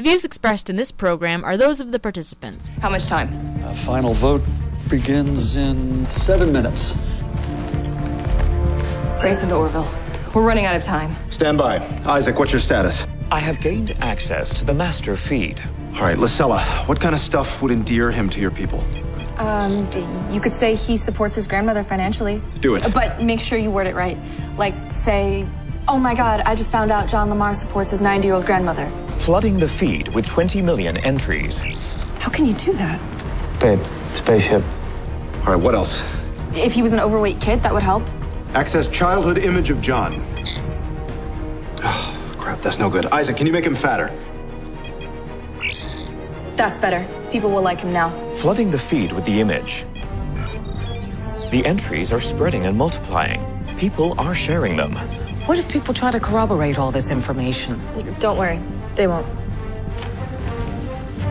The views expressed in this program are those of the participants. How much time? Uh, final vote begins in seven minutes. Grayson to Orville. We're running out of time. Stand by. Isaac, what's your status? I have gained access to the master feed. All right, Lysella, what kind of stuff would endear him to your people? Um, you could say he supports his grandmother financially. Do it. But make sure you word it right. Like, say, oh my god, I just found out John LaMarr supports his 90 year old grandmother. Flooding the feed with 20 million entries. How can you do that? Babe, spaceship. All right, what else? If he was an overweight kid, that would help. Access childhood image of John. Oh, crap, that's no good. Isaac, can you make him fatter? That's better. People will like him now. Flooding the feed with the image. The entries are spreading and multiplying. People are sharing them. What if people try to corroborate all this information? Don't worry, they won't.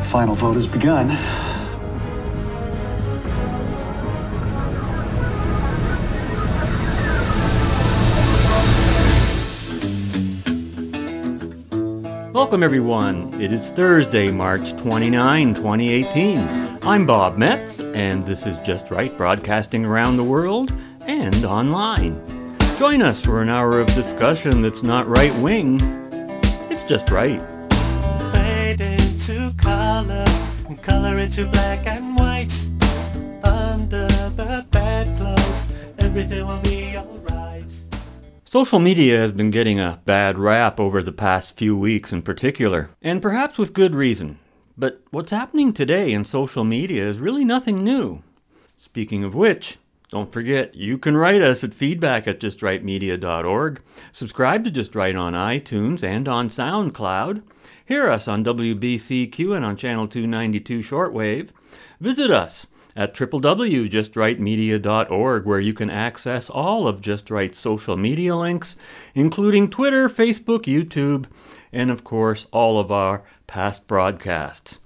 Final vote has begun. Welcome, everyone. It is Thursday, March 29, 2018. I'm Bob Metz, and this is Just Right, broadcasting around the world and online. Join us for an hour of discussion that's not right wing, it's just right. Color, and color into black and white. Under the bedclothes, everything will be alright. Social media has been getting a bad rap over the past few weeks in particular, and perhaps with good reason. But what's happening today in social media is really nothing new. Speaking of which, don't forget, you can write us at feedback at justrightmedia.org, subscribe to Just Right on iTunes and on SoundCloud, hear us on WBCQ and on Channel 292 shortwave, visit us at www.justrightmedia.org, where you can access all of Just Right's social media links, including Twitter, Facebook, YouTube, and of course, all of our past broadcasts.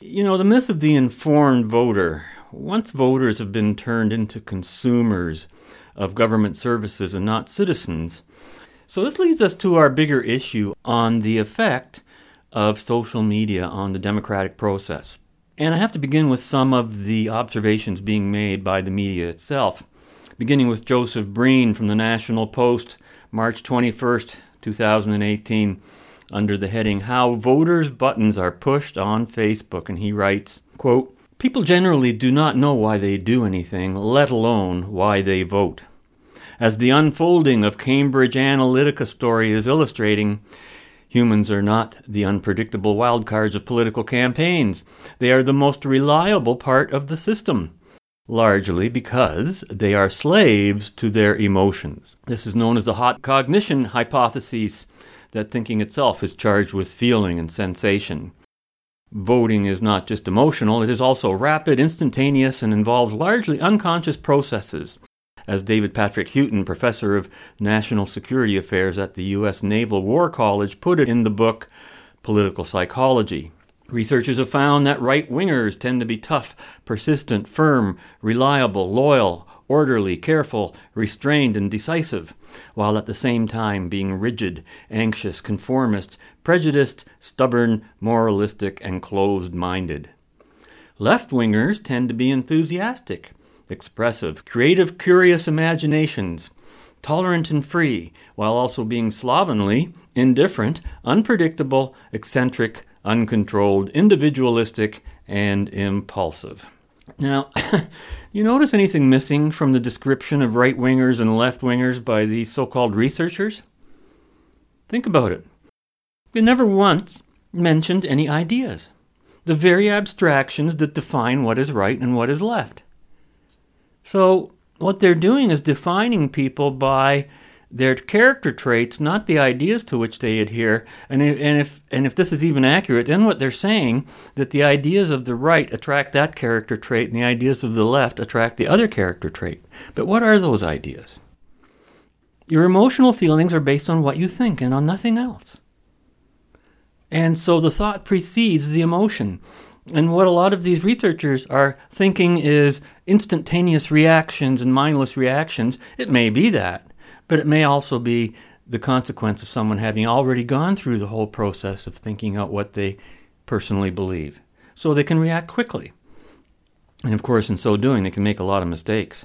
You know, the myth of the informed voter. Once voters have been turned into consumers of government services and not citizens. So, this leads us to our bigger issue on the effect of social media on the democratic process. And I have to begin with some of the observations being made by the media itself, beginning with Joseph Brean from the National Post, March 21st, 2018, under the heading How Voters' Buttons Are Pushed on Facebook. And he writes, quote, People generally do not know why they do anything, let alone why they vote. As the unfolding of Cambridge Analytica story is illustrating, Humans are not the unpredictable wildcards of political campaigns. They are the most reliable part of the system, largely because they are slaves to their emotions. This is known as the hot cognition hypothesis, that thinking itself is charged with feeling and sensation. Voting is not just emotional, it is also rapid, instantaneous, and involves largely unconscious processes as David Patrick Houghton, professor of national security affairs at the U.S. Naval War College, put it in the book Political Psychology. Researchers have found that right wingers tend to be tough, persistent, firm, reliable, loyal, orderly, careful, restrained, and decisive, while at the same time being rigid, anxious, conformist, prejudiced, stubborn, moralistic, and closed minded. Left wingers tend to be enthusiastic, expressive, creative, curious imaginations, tolerant and free, while also being slovenly, indifferent, unpredictable, eccentric, uncontrolled, individualistic, and impulsive. Now, you notice anything missing from the description of right wingers and left wingers by these so called researchers? Think about it. They never once mentioned any ideas, the very abstractions that define what is right and what is left. So, what they're doing is defining people by their character traits, not the ideas to which they adhere. And if, and if and if this is even accurate, then what they're saying that the ideas of the right attract that character trait, and the ideas of the left attract the other character trait. But what are those ideas? Your emotional feelings are based on what you think and on nothing else. And so the thought precedes the emotion. And what a lot of these researchers are thinking is instantaneous reactions and mindless reactions. It may be that, but it may also be the consequence of someone having already gone through the whole process of thinking out what they personally believe. So they can react quickly. And of course, in so doing, they can make a lot of mistakes.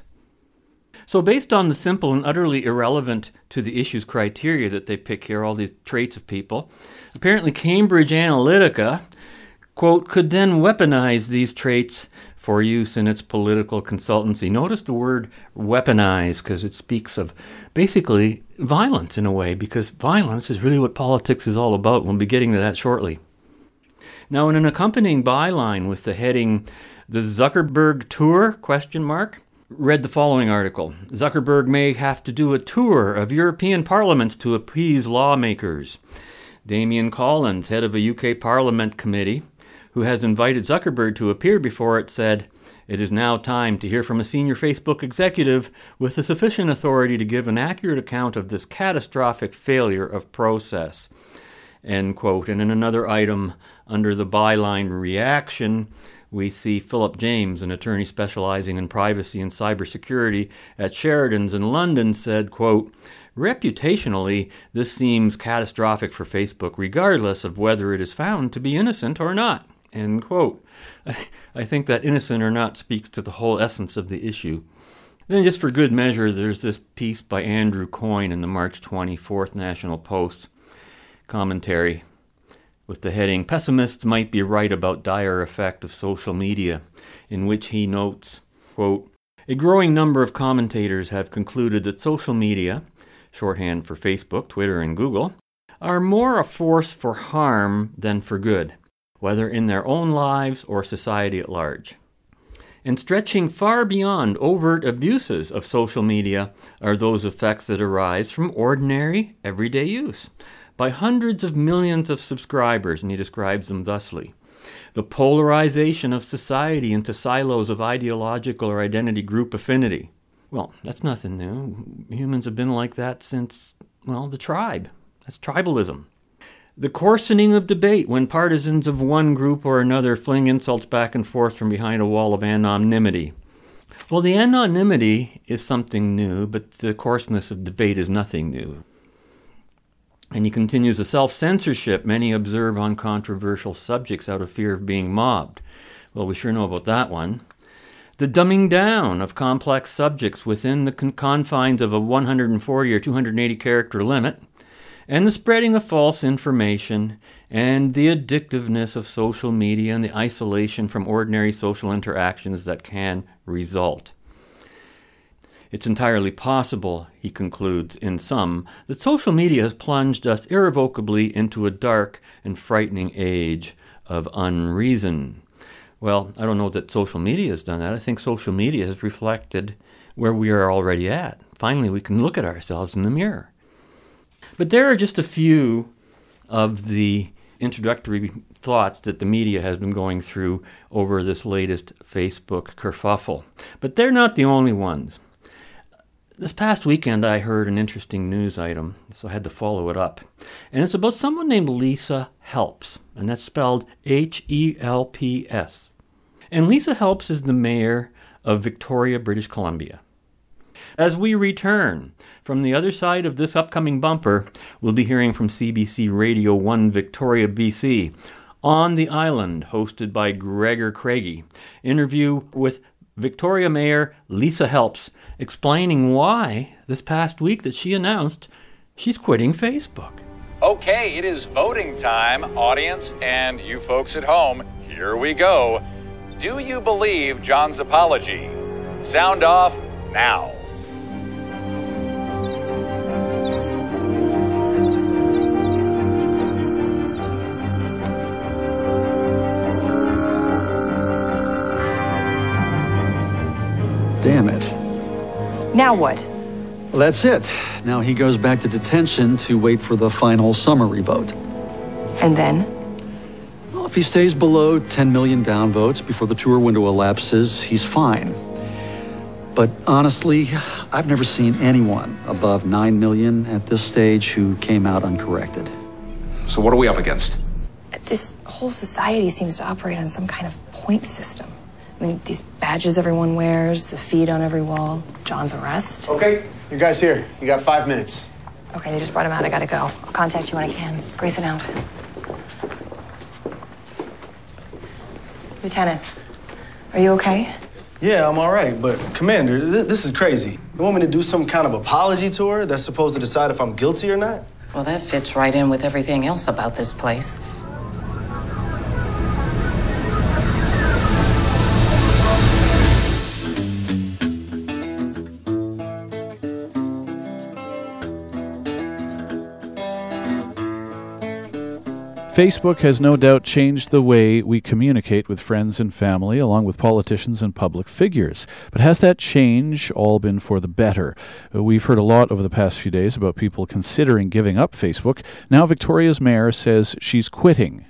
So, based on the simple and utterly irrelevant to the issue's criteria that they pick here, all these traits of people, apparently Cambridge Analytica, quote, could then weaponize these traits for use in its political consultancy. Notice the word weaponize because it speaks of basically violence in a way, because violence is really what politics is all about. We'll be getting to that shortly. Now, in an accompanying byline with the heading "The Zuckerberg Tour?" question mark, read the following article: Zuckerberg may have to do a tour of European parliaments to appease lawmakers. Damian Collins, head of a UK Parliament committee, who has invited Zuckerberg to appear before it, said, It is now time to hear from a senior Facebook executive with the sufficient authority to give an accurate account of this catastrophic failure of process. End quote. And in another item under the byline reaction, we see Philip James, an attorney specializing in privacy and cybersecurity at Sheridan's in London, said, quote, Reputationally, this seems catastrophic for Facebook, regardless of whether it is found to be innocent or not. End quote. I think that innocent or not speaks to the whole essence of the issue. Then, just for good measure, there's this piece by Andrew Coyne in the March 24th National Post commentary with the heading Pessimists Might Be Right About Dire Effect of Social Media, in which he notes, quote, A growing number of commentators have concluded that social media, shorthand for Facebook, Twitter, and Google, are more a force for harm than for good whether in their own lives or society at large. And stretching far beyond overt abuses of social media are those effects that arise from ordinary, everyday use by hundreds of millions of subscribers, and he describes them thusly. The polarization of society into silos of ideological or identity group affinity. Well, that's nothing new. Humans have been like that since, well, the tribe. That's tribalism. The coarsening of debate when partisans of one group or another fling insults back and forth from behind a wall of anonymity. Well, the anonymity is something new, but the coarseness of debate is nothing new. And he continues the self censorship many observe on controversial subjects out of fear of being mobbed. Well, we sure know about that one. The dumbing down of complex subjects within the con- confines of a 140 or 280 character limit and the spreading of false information, and the addictiveness of social media and the isolation from ordinary social interactions that can result. It's entirely possible, he concludes, in sum, that social media has plunged us irrevocably into a dark and frightening age of unreason. Well, I don't know that social media has done that. I think social media has reflected where we are already at. Finally, we can look at ourselves in the mirror. But there are just a few of the introductory thoughts that the media has been going through over this latest Facebook kerfuffle. But they're not the only ones. This past weekend, I heard an interesting news item, so I had to follow it up. And it's about someone named Lisa Helps, and that's spelled H E L P S. And Lisa Helps is the mayor of Victoria, British Columbia. As we return from the other side of this upcoming bumper, we'll be hearing from CBC Radio 1 Victoria, BC. On the Island, hosted by Gregor Craigie. Interview with Victoria Mayor Lisa Helps, explaining why this past week that she announced she's quitting Facebook. Okay, it is voting time, audience, and you folks at home. Here we go. Do you believe John's apology? Sound off now. Damn it. Now what? Well, that's it. Now he goes back to detention to wait for the final summary vote. And then? Well, if he stays below 10 million downvotes before the tour window elapses, he's fine. But honestly, I've never seen anyone above 9 million at this stage who came out uncorrected. So what are we up against? This whole society seems to operate on some kind of point system. I mean, these badges everyone wears, the feed on every wall, John's arrest. Okay, you guys here. You got five minutes. Okay, they just brought him out. I gotta go. I'll contact you when I can. Grayson out. Lieutenant, are you okay? Yeah, I'm all right, but Commander, th- this is crazy. You want me to do some kind of apology tour that's supposed to decide if I'm guilty or not? Well, that fits right in with everything else about this place. Facebook has no doubt changed the way we communicate with friends and family, along with politicians and public figures. But has that change all been for the better? Uh, We've heard a lot over the past few days about people considering giving up Facebook. Now, Victoria's mayor says she's quitting.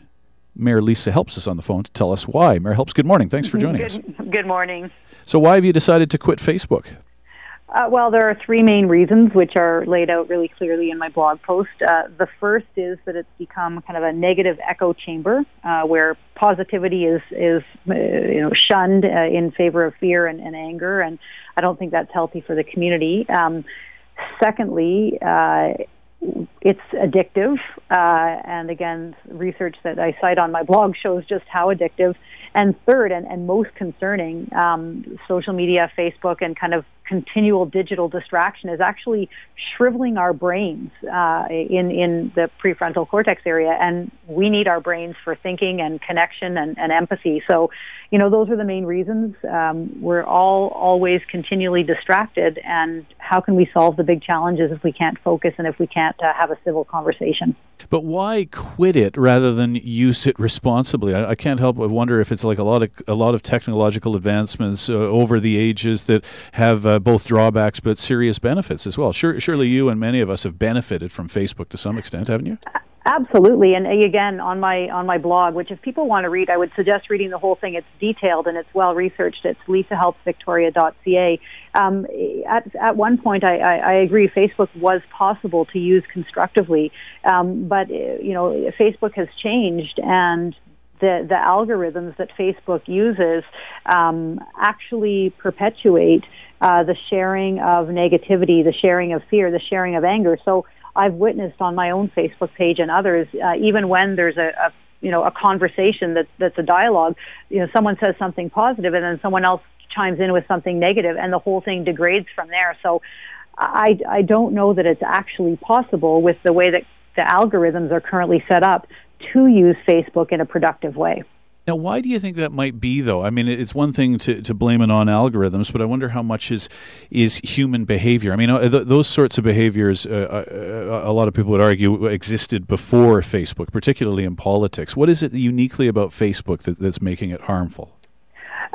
Mayor Lisa Helps is on the phone to tell us why. Mayor Helps, good morning. Thanks for joining good, us. Good morning. So, why have you decided to quit Facebook? Uh, well, there are three main reasons, which are laid out really clearly in my blog post. Uh, the first is that it's become kind of a negative echo chamber, uh, where positivity is is uh, you know shunned uh, in favor of fear and, and anger, and I don't think that's healthy for the community. Um, secondly, uh, it's addictive, and again, research that I cite on my blog shows just how addictive. And third, and, and most concerning, um, social media, Facebook, and kind of continual digital distraction is actually shriveling our brains uh, in in the prefrontal cortex area, and we need our brains for thinking and connection and, and empathy. So, you know, those are the main reasons. Um, we're all always continually distracted, and how can we solve the big challenges if we can't focus and if we can't uh, have a civil conversation? But why quit it rather than use it responsibly? I, I, can't help but wonder if it's like a lot of a lot of technological advancements uh, over the ages that have both drawbacks but serious benefits as well. Sure, surely you and many of us have benefited from Facebook to some extent, haven't you? Absolutely, and again on my on my blog, which if people want to read, I would suggest reading the whole thing. It's detailed and it's well researched. It's lisahelpsvictoria.ca. Um, at at one point, I, I, I agree, Facebook was possible to use constructively, um, but you know, Facebook has changed, and the the algorithms that Facebook uses um, actually perpetuate uh, the sharing of negativity, the sharing of fear, the sharing of anger. So I've witnessed on my own Facebook page and others, uh, even when there's a, a you know a conversation that that's a dialogue, you know, someone says something positive and then someone else chimes in with something negative, and the whole thing degrades from there. So. I, I don't know that it's actually possible with the way that the algorithms are currently set up to use Facebook in a productive way. Now, why do you think that might be, though? I mean, it's one thing to, to blame it on algorithms, but I wonder how much is is human behavior. I mean, uh, th- those sorts of behaviors, uh, uh, a lot of people would argue, existed before Facebook, particularly in politics. What is it uniquely about Facebook that, that's making it harmful?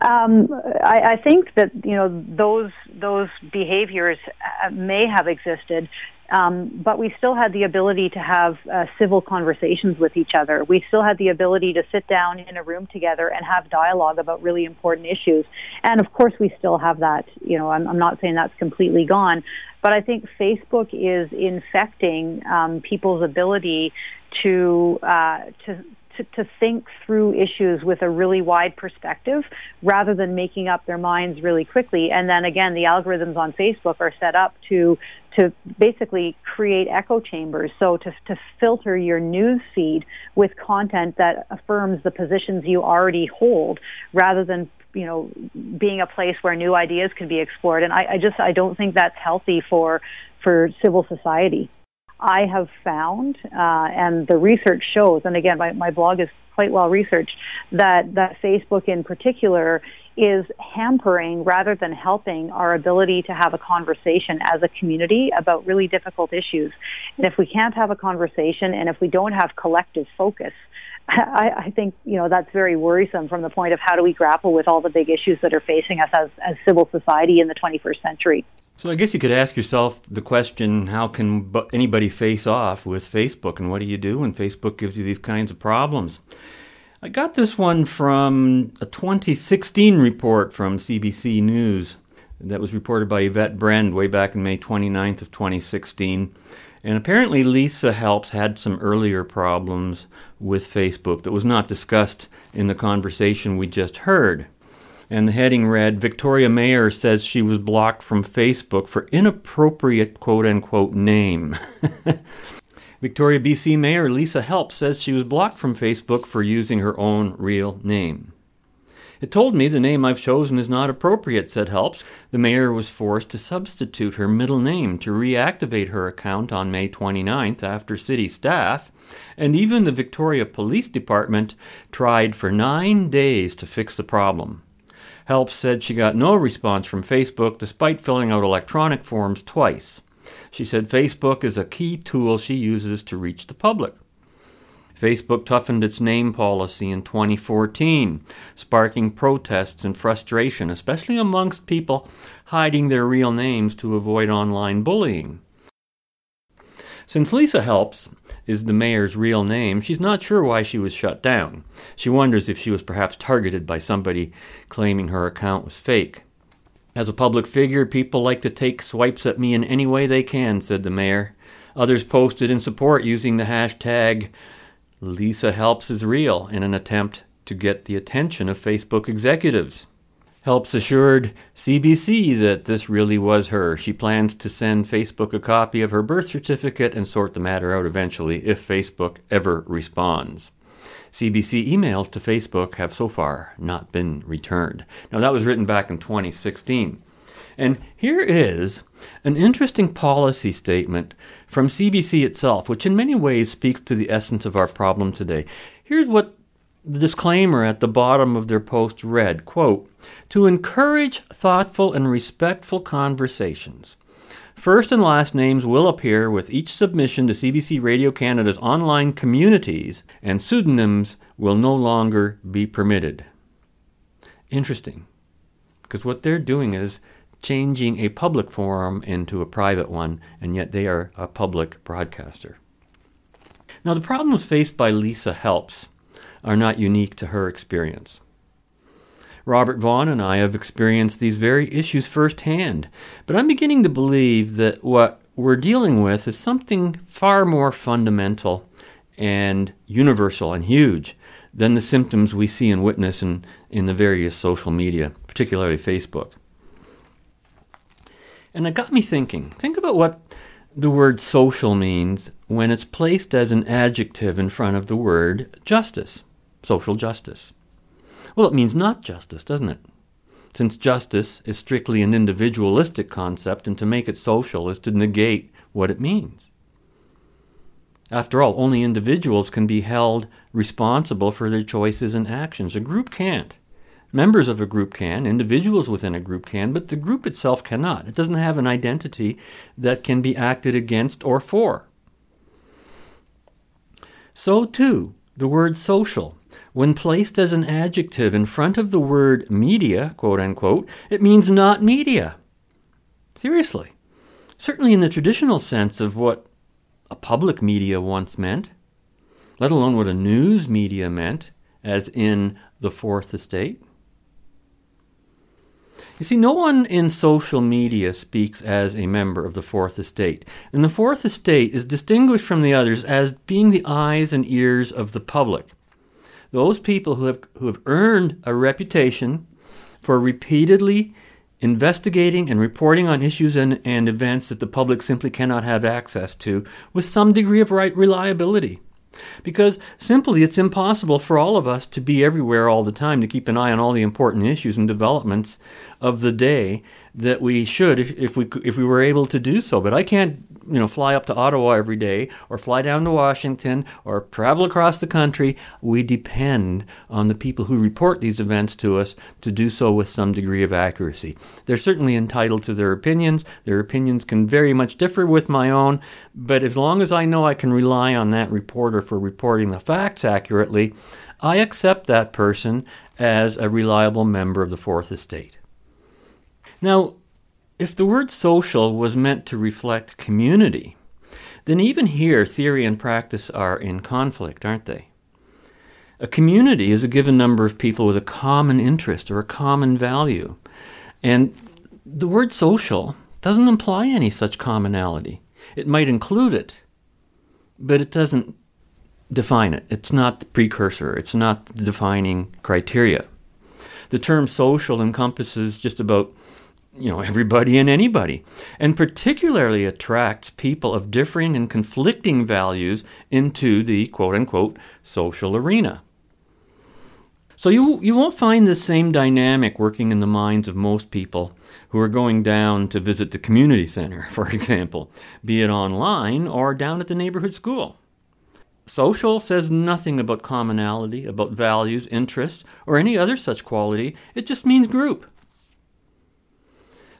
Um, I, I think that you know those those behaviors uh, may have existed um, but we still had the ability to have uh, civil conversations with each other. We still had the ability to sit down in a room together and have dialogue about really important issues. And of course, we still have that. You know, I'm, I'm not saying that's completely gone, but I think Facebook is infecting um, people's ability to uh, to to, to think through issues with a really wide perspective rather than making up their minds really quickly. And then again, the algorithms on Facebook are set up to to basically create echo chambers. So to, to filter your news feed with content that affirms the positions you already hold rather than you know being a place where new ideas can be explored and I, I just I don't think that's healthy for for civil society. I have found, uh, and the research shows, and again, my, my blog is quite well researched, that, that Facebook in particular is hampering rather than helping our ability to have a conversation as a community about really difficult issues. And if we can't have a conversation and if we don't have collective focus, I, I think you know that's very worrisome from the point of how do we grapple with all the big issues that are facing us as, as civil society in the 21st century. So I guess you could ask yourself the question: How can anybody face off with Facebook, and what do you do when Facebook gives you these kinds of problems? I got this one from a 2016 report from CBC News that was reported by Yvette Brend way back in May 29th of 2016. And apparently Lisa Helps had some earlier problems with Facebook that was not discussed in the conversation we just heard. And the heading read Victoria Mayer says she was blocked from Facebook for inappropriate quote unquote name. Victoria BC Mayor Lisa Help says she was blocked from Facebook for using her own real name. It told me the name I've chosen is not appropriate, said Helps. The mayor was forced to substitute her middle name to reactivate her account on May 29th after city staff, and even the Victoria Police Department tried for nine days to fix the problem. Helps said she got no response from Facebook despite filling out electronic forms twice. She said Facebook is a key tool she uses to reach the public. Facebook toughened its name policy in 2014, sparking protests and frustration, especially amongst people hiding their real names to avoid online bullying. Since Lisa Helps is the mayor's real name, she's not sure why she was shut down. She wonders if she was perhaps targeted by somebody claiming her account was fake. As a public figure, people like to take swipes at me in any way they can, said the mayor. Others posted in support using the hashtag Lisa Helps is real in an attempt to get the attention of Facebook executives. Helps assured CBC that this really was her. She plans to send Facebook a copy of her birth certificate and sort the matter out eventually if Facebook ever responds. CBC emails to Facebook have so far not been returned. Now, that was written back in 2016. And here is an interesting policy statement from CBC itself, which in many ways speaks to the essence of our problem today. Here's what the disclaimer at the bottom of their post read quote, To encourage thoughtful and respectful conversations, First and last names will appear with each submission to CBC Radio Canada's online communities, and pseudonyms will no longer be permitted. Interesting, because what they're doing is changing a public forum into a private one, and yet they are a public broadcaster. Now, the problems faced by Lisa Helps are not unique to her experience. Robert Vaughn and I have experienced these very issues firsthand, but I'm beginning to believe that what we're dealing with is something far more fundamental and universal and huge than the symptoms we see and witness in, in the various social media, particularly Facebook. And it got me thinking. Think about what the word social means when it's placed as an adjective in front of the word justice, social justice. Well, it means not justice, doesn't it? Since justice is strictly an individualistic concept, and to make it social is to negate what it means. After all, only individuals can be held responsible for their choices and actions. A group can't. Members of a group can, individuals within a group can, but the group itself cannot. It doesn't have an identity that can be acted against or for. So, too, the word social when placed as an adjective in front of the word media, quote unquote, it means not media. Seriously. Certainly in the traditional sense of what a public media once meant, let alone what a news media meant, as in the Fourth Estate. You see, no one in social media speaks as a member of the Fourth Estate, and the Fourth Estate is distinguished from the others as being the eyes and ears of the public those people who have, who have earned a reputation for repeatedly investigating and reporting on issues and, and events that the public simply cannot have access to with some degree of right reliability. Because simply it's impossible for all of us to be everywhere all the time to keep an eye on all the important issues and developments of the day that we should if, if we if we were able to do so. But I can't you know fly up to Ottawa every day or fly down to Washington or travel across the country. We depend on the people who report these events to us to do so with some degree of accuracy. They're certainly entitled to their opinions. Their opinions can very much differ with my own, but as long as I know I can rely on that reporter for reporting the facts accurately, I accept that person as a reliable member of the Fourth Estate. Now, if the word social was meant to reflect community, then even here theory and practice are in conflict, aren't they? A community is a given number of people with a common interest or a common value. And the word social doesn't imply any such commonality. It might include it, but it doesn't define it. It's not the precursor, it's not the defining criteria. The term social encompasses just about you know everybody and anybody and particularly attracts people of differing and conflicting values into the quote unquote social arena. So you you won't find the same dynamic working in the minds of most people who are going down to visit the community center, for example, be it online or down at the neighborhood school. Social says nothing about commonality, about values, interests, or any other such quality. It just means group.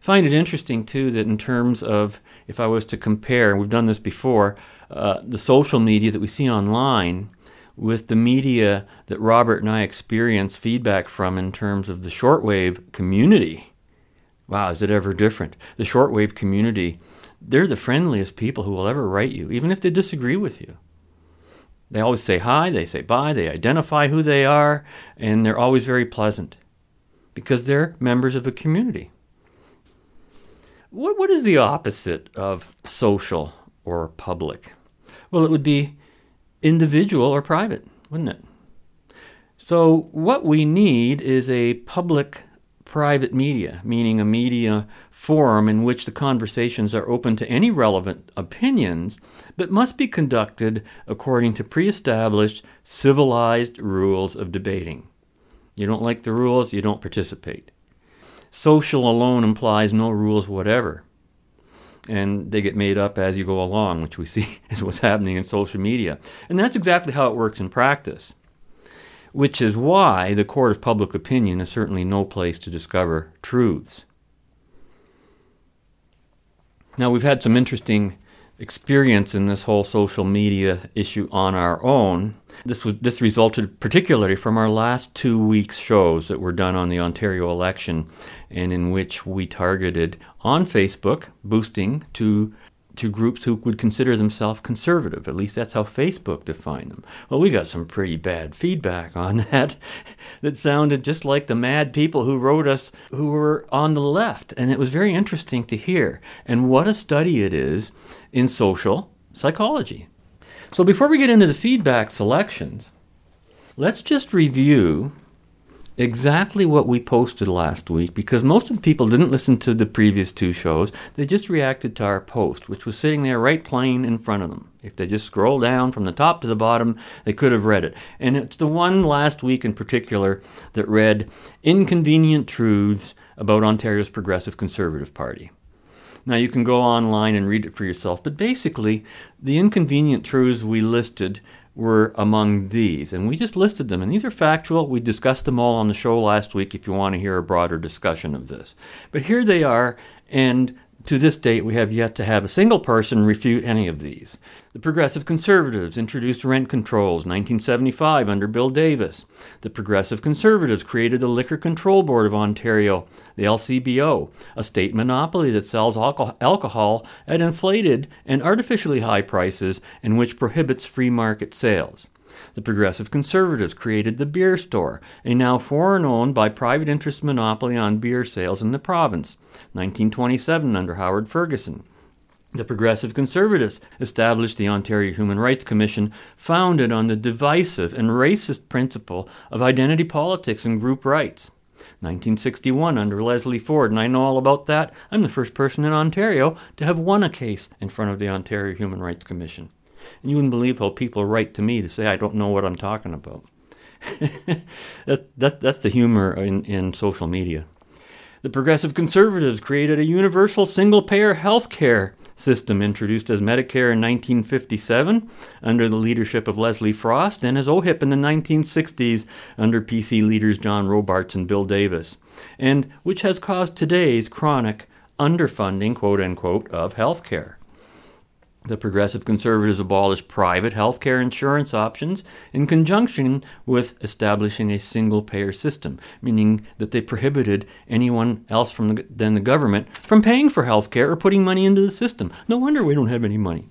Find it interesting too that in terms of if I was to compare, we've done this before, uh, the social media that we see online with the media that Robert and I experience feedback from in terms of the shortwave community. Wow, is it ever different? The shortwave community, they're the friendliest people who will ever write you, even if they disagree with you. They always say hi, they say bye, they identify who they are, and they're always very pleasant because they're members of a community. What, what is the opposite of social or public? Well, it would be individual or private, wouldn't it? So, what we need is a public private media, meaning a media forum in which the conversations are open to any relevant opinions, but must be conducted according to pre established, civilized rules of debating. You don't like the rules, you don't participate. Social alone implies no rules whatever and they get made up as you go along, which we see is what's happening in social media. And that's exactly how it works in practice, which is why the court of public opinion is certainly no place to discover truths. Now, we've had some interesting experience in this whole social media issue on our own. This was this resulted particularly from our last two weeks shows that were done on the Ontario election and in which we targeted on Facebook boosting to to groups who would consider themselves conservative. At least that's how Facebook defined them. Well, we got some pretty bad feedback on that that sounded just like the mad people who wrote us who were on the left. And it was very interesting to hear. And what a study it is in social psychology. So before we get into the feedback selections, let's just review exactly what we posted last week because most of the people didn't listen to the previous two shows. They just reacted to our post, which was sitting there right plain in front of them. If they just scroll down from the top to the bottom, they could have read it. And it's the one last week in particular that read Inconvenient Truths about Ontario's Progressive Conservative Party. Now, you can go online and read it for yourself, but basically, the inconvenient truths we listed were among these. And we just listed them. And these are factual. We discussed them all on the show last week if you want to hear a broader discussion of this. But here they are. And to this date, we have yet to have a single person refute any of these. The Progressive Conservatives introduced rent controls in 1975 under Bill Davis. The Progressive Conservatives created the Liquor Control Board of Ontario, the LCBO, a state monopoly that sells alcohol at inflated and artificially high prices and which prohibits free market sales. The Progressive Conservatives created the Beer Store, a now foreign owned by private interest monopoly on beer sales in the province, 1927 under Howard Ferguson. The Progressive Conservatives established the Ontario Human Rights Commission, founded on the divisive and racist principle of identity politics and group rights. 1961 under Leslie Ford, and I know all about that. I'm the first person in Ontario to have won a case in front of the Ontario Human Rights Commission. And you wouldn't believe how people write to me to say I don't know what I'm talking about. that, that, that's the humor in, in social media. The Progressive Conservatives created a universal single payer health care system introduced as Medicare in 1957 under the leadership of Leslie Frost and as OHIP in the 1960s under PC leaders John Robarts and Bill Davis, and which has caused today's chronic underfunding, quote unquote, of health care. The Progressive Conservatives abolished private health care insurance options in conjunction with establishing a single payer system, meaning that they prohibited anyone else from the, than the government from paying for health care or putting money into the system. No wonder we don't have any money.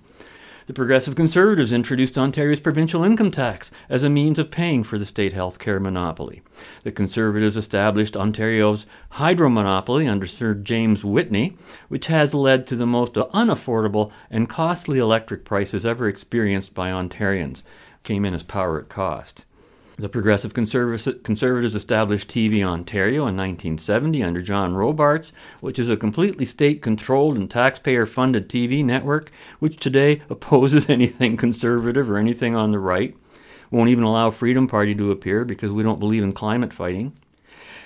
The Progressive Conservatives introduced Ontario's provincial income tax as a means of paying for the state health care monopoly. The Conservatives established Ontario's hydro monopoly under Sir James Whitney, which has led to the most unaffordable and costly electric prices ever experienced by Ontarians. Came in as power at cost. The Progressive Conservatives established TV Ontario in 1970 under John Robarts, which is a completely state controlled and taxpayer funded TV network, which today opposes anything conservative or anything on the right. Won't even allow Freedom Party to appear because we don't believe in climate fighting.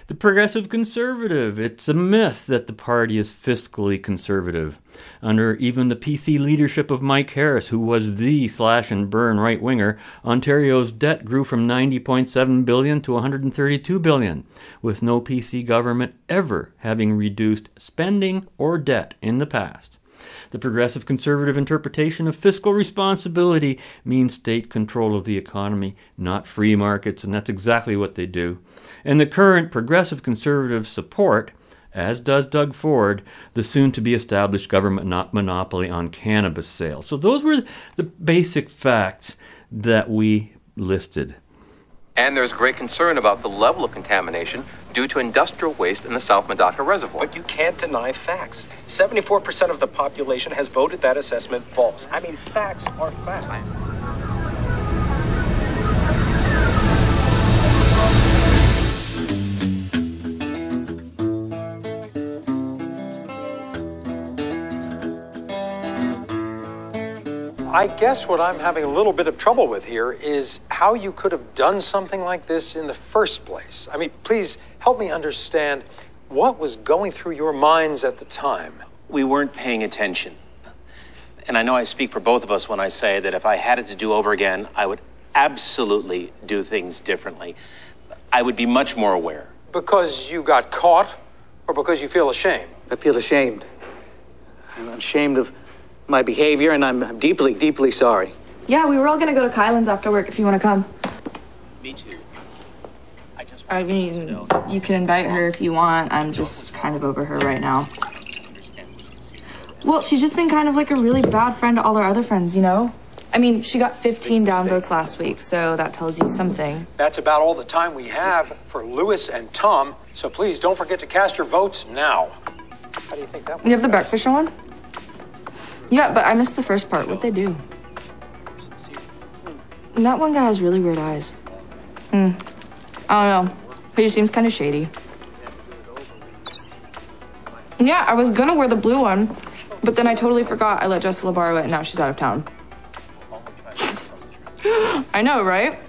The progressive conservative. It's a myth that the party is fiscally conservative. Under even the PC leadership of Mike Harris, who was the slash and burn right winger, Ontario's debt grew from 90.7 billion to 132 billion, with no PC government ever having reduced spending or debt in the past. The progressive conservative interpretation of fiscal responsibility means state control of the economy, not free markets, and that's exactly what they do. And the current progressive conservative support, as does Doug Ford, the soon to be established government monopoly on cannabis sales. So those were the basic facts that we listed. And there's great concern about the level of contamination due to industrial waste in the South Medaka Reservoir. But you can't deny facts. 74% of the population has voted that assessment false. I mean, facts are facts. I guess what I'm having a little bit of trouble with here is how you could have done something like this in the first place. I mean, please help me understand what was going through your minds at the time. We weren't paying attention. And I know I speak for both of us when I say that if I had it to do over again, I would absolutely do things differently. I would be much more aware. Because you got caught or because you feel ashamed? I feel ashamed. I'm ashamed of my behavior, and I'm, I'm deeply, deeply sorry. Yeah, we were all gonna go to Kylan's after work if you wanna come. Me too. I mean, you can invite her if you want. I'm just kind of over her right now. Well, she's just been kind of like a really bad friend to all our other friends, you know? I mean, she got 15 downvotes last week, so that tells you something. That's about all the time we have for Lewis and Tom, so please don't forget to cast your votes now. How do you think that You have the breakfast show on? Yeah, but I missed the first part. What'd they do? And that one guy has really weird eyes. Hmm. Oh, I don't know. He just seems kind of shady. Yeah, I was gonna wear the blue one, but then I totally forgot I let Jessica borrow it and now she's out of town. I know, right?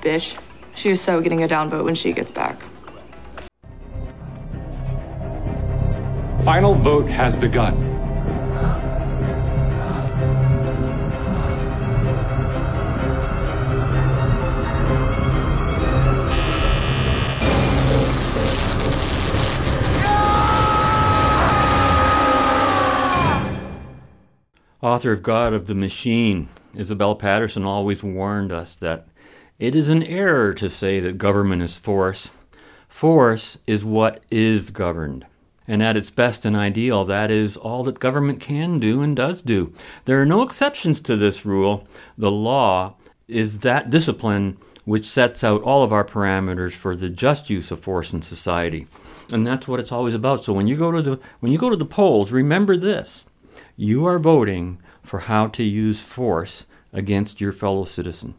Bitch. She is so getting a downvote when she gets back. Final vote has begun. Author of God of the Machine, Isabel Paterson always warned us that it is an error to say that government is force. Force is what is governed. And at its best and ideal, that is all that government can do and does do. There are no exceptions to this rule. The law is that discipline which sets out all of our parameters for the just use of force in society. And that's what it's always about. So when you go to the when you go to the polls, remember this. You are voting for how to use force against your fellow citizen.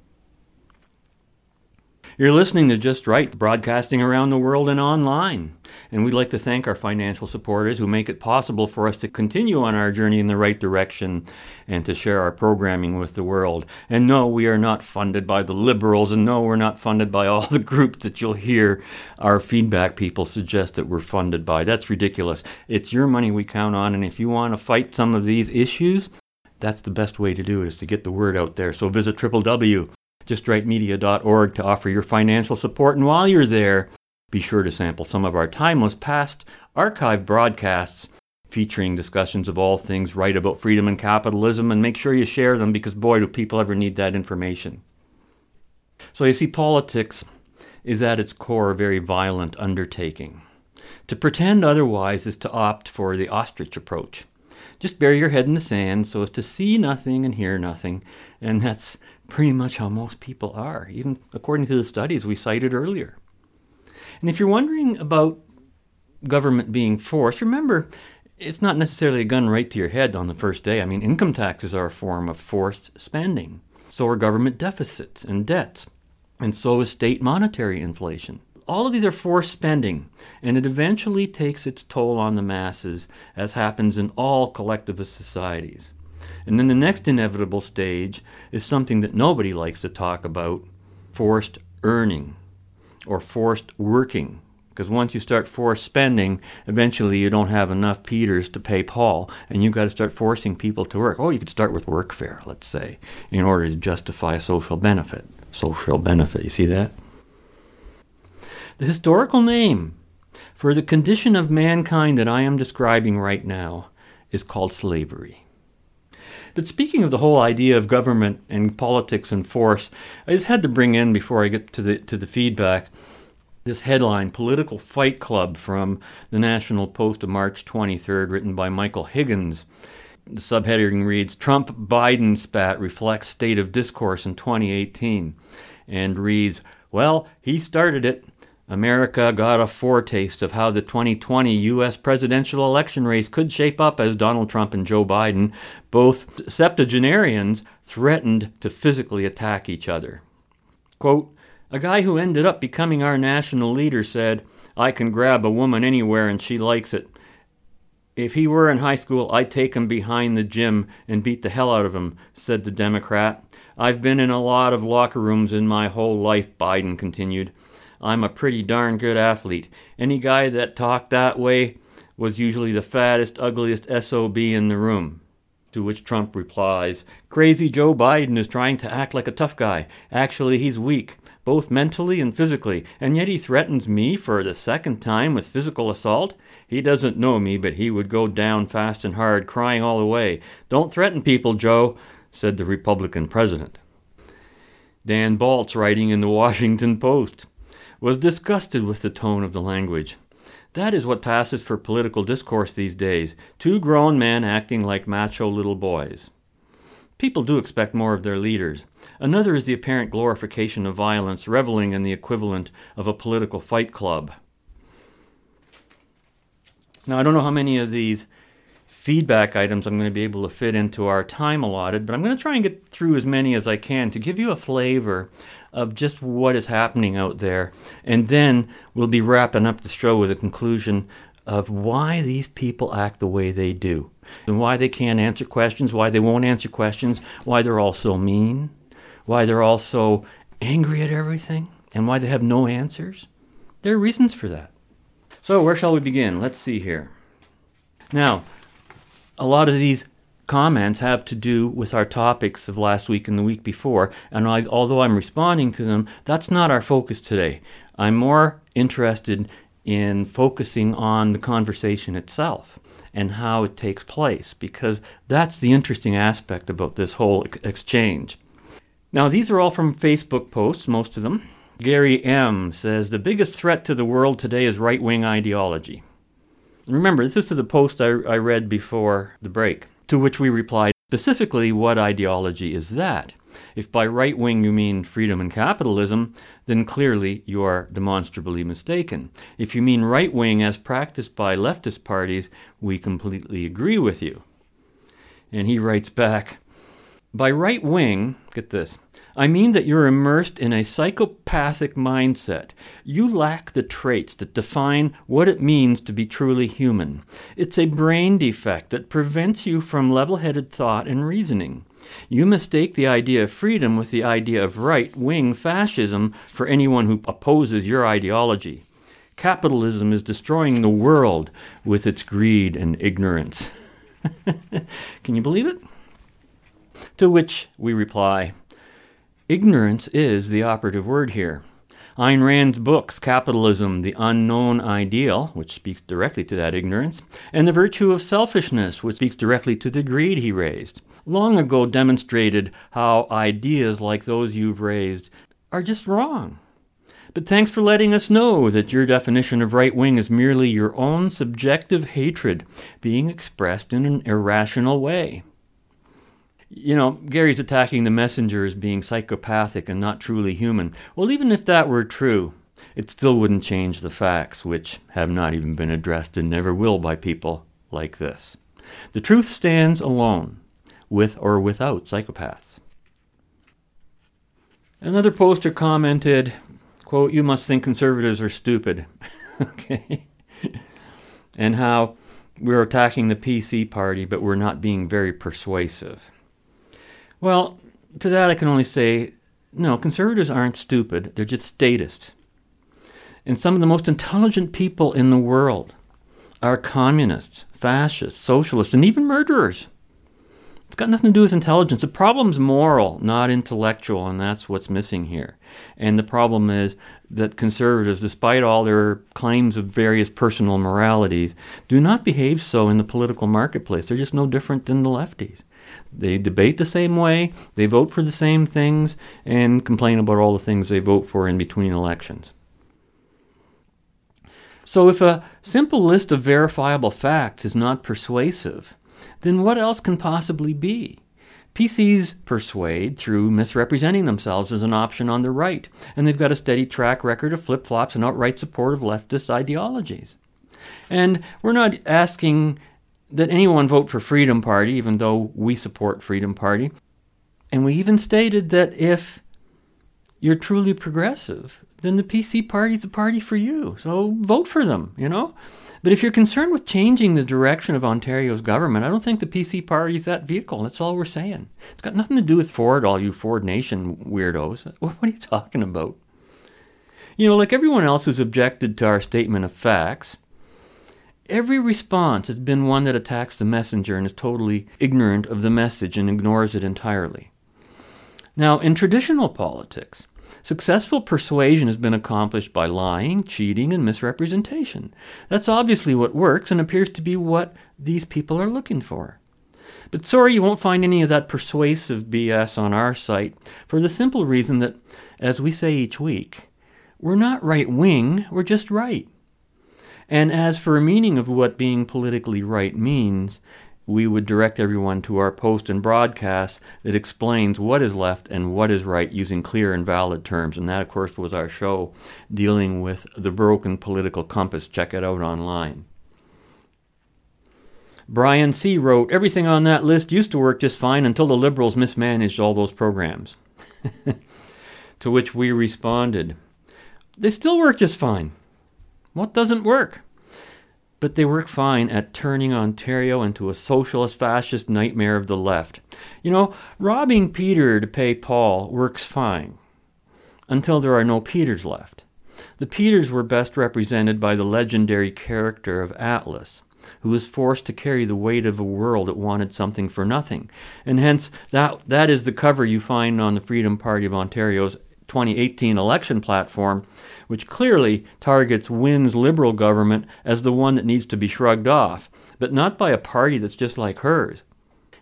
You're listening to Just Right, broadcasting around the world and online. And we'd like to thank our financial supporters who make it possible for us to continue on our journey in the right direction and to share our programming with the world. And no, we are not funded by the liberals, and no, we're not funded by all the groups that you'll hear our feedback people suggest that we're funded by. That's ridiculous. It's your money we count on, and if you want to fight some of these issues, that's the best way to do it is to get the word out there. So visit www justrightmedia.org to offer your financial support. And while you're there, be sure to sample some of our timeless past archived broadcasts featuring discussions of all things right about freedom and capitalism and make sure you share them because boy do people ever need that information. So you see politics is at its core a very violent undertaking. To pretend otherwise is to opt for the ostrich approach. Just bury your head in the sand so as to see nothing and hear nothing, and that's pretty much how most people are, even according to the studies we cited earlier. And if you're wondering about government being forced, remember it's not necessarily a gun right to your head on the first day. I mean, income taxes are a form of forced spending. So are government deficits and debts. And so is state monetary inflation. All of these are forced spending, and it eventually takes its toll on the masses, as happens in all collectivist societies. And then the next inevitable stage is something that nobody likes to talk about forced earning or forced working. Because once you start forced spending, eventually you don't have enough Peters to pay Paul, and you've got to start forcing people to work. Oh, you could start with workfare, let's say, in order to justify social benefit. Social benefit, you see that? The historical name for the condition of mankind that I am describing right now is called slavery. But speaking of the whole idea of government and politics and force, I just had to bring in before I get to the to the feedback this headline, Political Fight Club from the National Post of March 23rd, written by Michael Higgins. The subheading reads Trump Biden spat reflects state of discourse in 2018 and reads, Well, he started it. America got a foretaste of how the 2020 U.S. presidential election race could shape up as Donald Trump and Joe Biden, both septuagenarians, threatened to physically attack each other. Quote, a guy who ended up becoming our national leader said, I can grab a woman anywhere and she likes it. If he were in high school, I'd take him behind the gym and beat the hell out of him, said the Democrat. I've been in a lot of locker rooms in my whole life, Biden continued. I'm a pretty darn good athlete. Any guy that talked that way was usually the fattest, ugliest SOB in the room. To which Trump replies, Crazy Joe Biden is trying to act like a tough guy. Actually, he's weak both mentally and physically, and yet he threatens me for the second time with physical assault? He doesn't know me, but he would go down fast and hard, crying all the way. Don't threaten people, Joe, said the Republican president. Dan Balz, writing in the Washington Post, was disgusted with the tone of the language. That is what passes for political discourse these days two grown men acting like macho little boys. People do expect more of their leaders. Another is the apparent glorification of violence, reveling in the equivalent of a political fight club. Now, I don't know how many of these feedback items I'm going to be able to fit into our time allotted, but I'm going to try and get through as many as I can to give you a flavor of just what is happening out there. And then we'll be wrapping up the show with a conclusion of why these people act the way they do and why they can't answer questions, why they won't answer questions, why they're all so mean, why they're all so angry at everything, and why they have no answers. There are reasons for that. So, where shall we begin? Let's see here. Now, a lot of these comments have to do with our topics of last week and the week before, and I, although I'm responding to them, that's not our focus today. I'm more interested in focusing on the conversation itself and how it takes place, because that's the interesting aspect about this whole exchange. Now, these are all from Facebook posts, most of them. Gary M. says the biggest threat to the world today is right wing ideology. Remember, this is the post I, I read before the break, to which we replied specifically, what ideology is that? If by right wing you mean freedom and capitalism, then clearly you are demonstrably mistaken. If you mean right wing as practiced by leftist parties, we completely agree with you. And he writes back By right wing, get this, I mean that you're immersed in a psychopathic mindset. You lack the traits that define what it means to be truly human. It's a brain defect that prevents you from level headed thought and reasoning. You mistake the idea of freedom with the idea of right wing fascism for anyone who opposes your ideology. Capitalism is destroying the world with its greed and ignorance. Can you believe it? To which we reply, Ignorance is the operative word here. Ayn Rand's books, Capitalism, The Unknown Ideal, which speaks directly to that ignorance, and The Virtue of Selfishness, which speaks directly to the greed he raised, long ago demonstrated how ideas like those you've raised are just wrong. But thanks for letting us know that your definition of right wing is merely your own subjective hatred being expressed in an irrational way you know, Gary's attacking the messenger as being psychopathic and not truly human. Well, even if that were true, it still wouldn't change the facts, which have not even been addressed and never will by people like this. The truth stands alone, with or without psychopaths. Another poster commented, quote, You must think conservatives are stupid. okay. and how we're attacking the PC party, but we're not being very persuasive. Well, to that I can only say no, conservatives aren't stupid, they're just statists. And some of the most intelligent people in the world are communists, fascists, socialists, and even murderers. It's got nothing to do with intelligence. The problem's moral, not intellectual, and that's what's missing here. And the problem is that conservatives, despite all their claims of various personal moralities, do not behave so in the political marketplace. They're just no different than the lefties. They debate the same way, they vote for the same things, and complain about all the things they vote for in between elections. So, if a simple list of verifiable facts is not persuasive, then what else can possibly be? PCs persuade through misrepresenting themselves as an option on the right, and they've got a steady track record of flip flops and outright support of leftist ideologies. And we're not asking that anyone vote for Freedom Party, even though we support Freedom Party. And we even stated that if you're truly progressive, then the PC party's a party for you. So vote for them, you know? But if you're concerned with changing the direction of Ontario's government, I don't think the PC party is that vehicle. That's all we're saying. It's got nothing to do with Ford, all you Ford Nation weirdos. What are you talking about? You know, like everyone else who's objected to our statement of facts, every response has been one that attacks the messenger and is totally ignorant of the message and ignores it entirely. Now, in traditional politics, Successful persuasion has been accomplished by lying, cheating, and misrepresentation. That's obviously what works and appears to be what these people are looking for. But sorry, you won't find any of that persuasive BS on our site for the simple reason that, as we say each week, we're not right wing, we're just right. And as for a meaning of what being politically right means, we would direct everyone to our post and broadcast that explains what is left and what is right using clear and valid terms. And that, of course, was our show dealing with the broken political compass. Check it out online. Brian C. wrote, Everything on that list used to work just fine until the Liberals mismanaged all those programs. to which we responded, They still work just fine. What doesn't work? but they work fine at turning Ontario into a socialist fascist nightmare of the left. You know, robbing Peter to pay Paul works fine until there are no Peters left. The Peters were best represented by the legendary character of Atlas, who was forced to carry the weight of a world that wanted something for nothing. And hence, that, that is the cover you find on the Freedom Party of Ontario's 2018 election platform, which clearly targets Wynne's Liberal government as the one that needs to be shrugged off, but not by a party that's just like hers.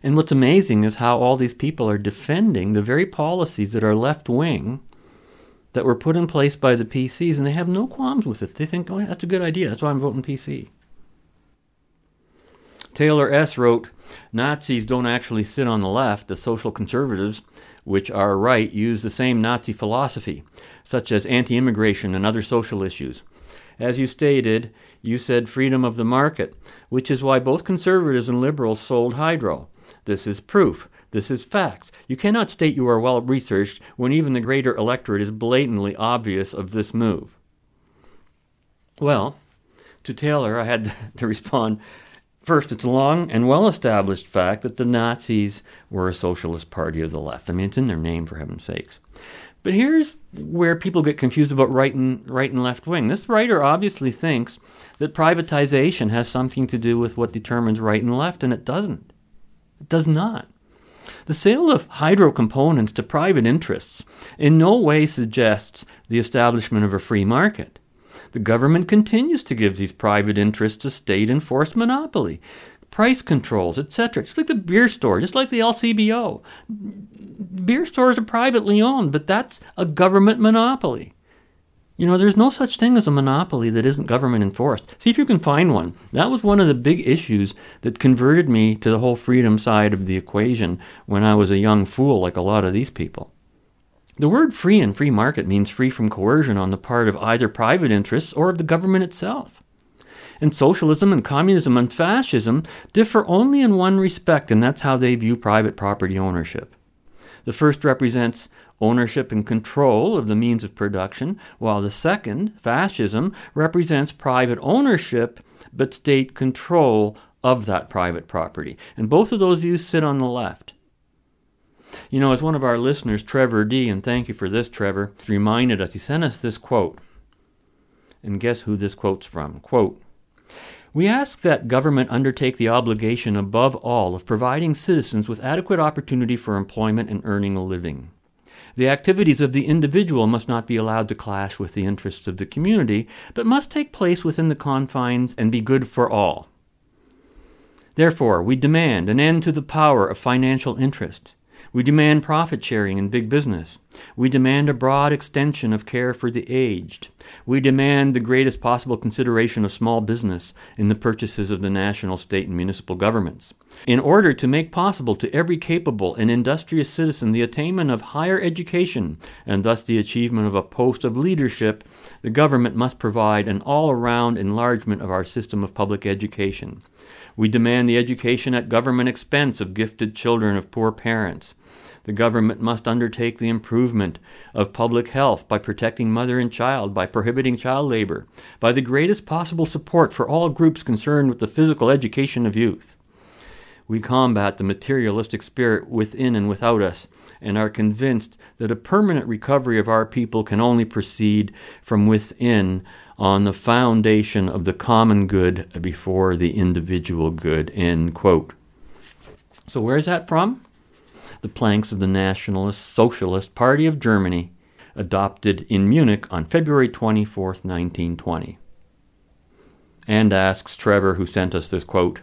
And what's amazing is how all these people are defending the very policies that are left wing that were put in place by the PCs, and they have no qualms with it. They think, oh, that's a good idea. That's why I'm voting PC. Taylor S. wrote Nazis don't actually sit on the left, the social conservatives which are right, use the same Nazi philosophy, such as anti immigration and other social issues. As you stated, you said freedom of the market, which is why both conservatives and liberals sold Hydro. This is proof. This is facts. You cannot state you are well researched when even the greater electorate is blatantly obvious of this move. Well, to Taylor, I had to respond First, it's a long and well established fact that the Nazis were a socialist party of the left. I mean, it's in their name, for heaven's sakes. But here's where people get confused about right and, right and left wing. This writer obviously thinks that privatization has something to do with what determines right and left, and it doesn't. It does not. The sale of hydro components to private interests in no way suggests the establishment of a free market. The government continues to give these private interests a state enforced monopoly, price controls, etc. It's like the beer store, just like the LCBO. Beer stores are privately owned, but that's a government monopoly. You know, there's no such thing as a monopoly that isn't government enforced. See if you can find one. That was one of the big issues that converted me to the whole freedom side of the equation when I was a young fool like a lot of these people. The word free and free market means free from coercion on the part of either private interests or of the government itself. And socialism and communism and fascism differ only in one respect, and that's how they view private property ownership. The first represents ownership and control of the means of production, while the second, fascism, represents private ownership but state control of that private property. And both of those views sit on the left. You know, as one of our listeners, Trevor D., and thank you for this, Trevor, reminded us, he sent us this quote. And guess who this quote's from? Quote, we ask that government undertake the obligation above all of providing citizens with adequate opportunity for employment and earning a living. The activities of the individual must not be allowed to clash with the interests of the community, but must take place within the confines and be good for all. Therefore, we demand an end to the power of financial interest. We demand profit sharing in big business. We demand a broad extension of care for the aged. We demand the greatest possible consideration of small business in the purchases of the national, state, and municipal governments. In order to make possible to every capable and industrious citizen the attainment of higher education and thus the achievement of a post of leadership, the government must provide an all around enlargement of our system of public education. We demand the education at government expense of gifted children of poor parents. The government must undertake the improvement of public health by protecting mother and child, by prohibiting child labor, by the greatest possible support for all groups concerned with the physical education of youth. We combat the materialistic spirit within and without us, and are convinced that a permanent recovery of our people can only proceed from within on the foundation of the common good before the individual good. End quote. So, where's that from? The planks of the Nationalist Socialist Party of Germany, adopted in Munich on February 24, 1920. And asks Trevor, who sent us this quote,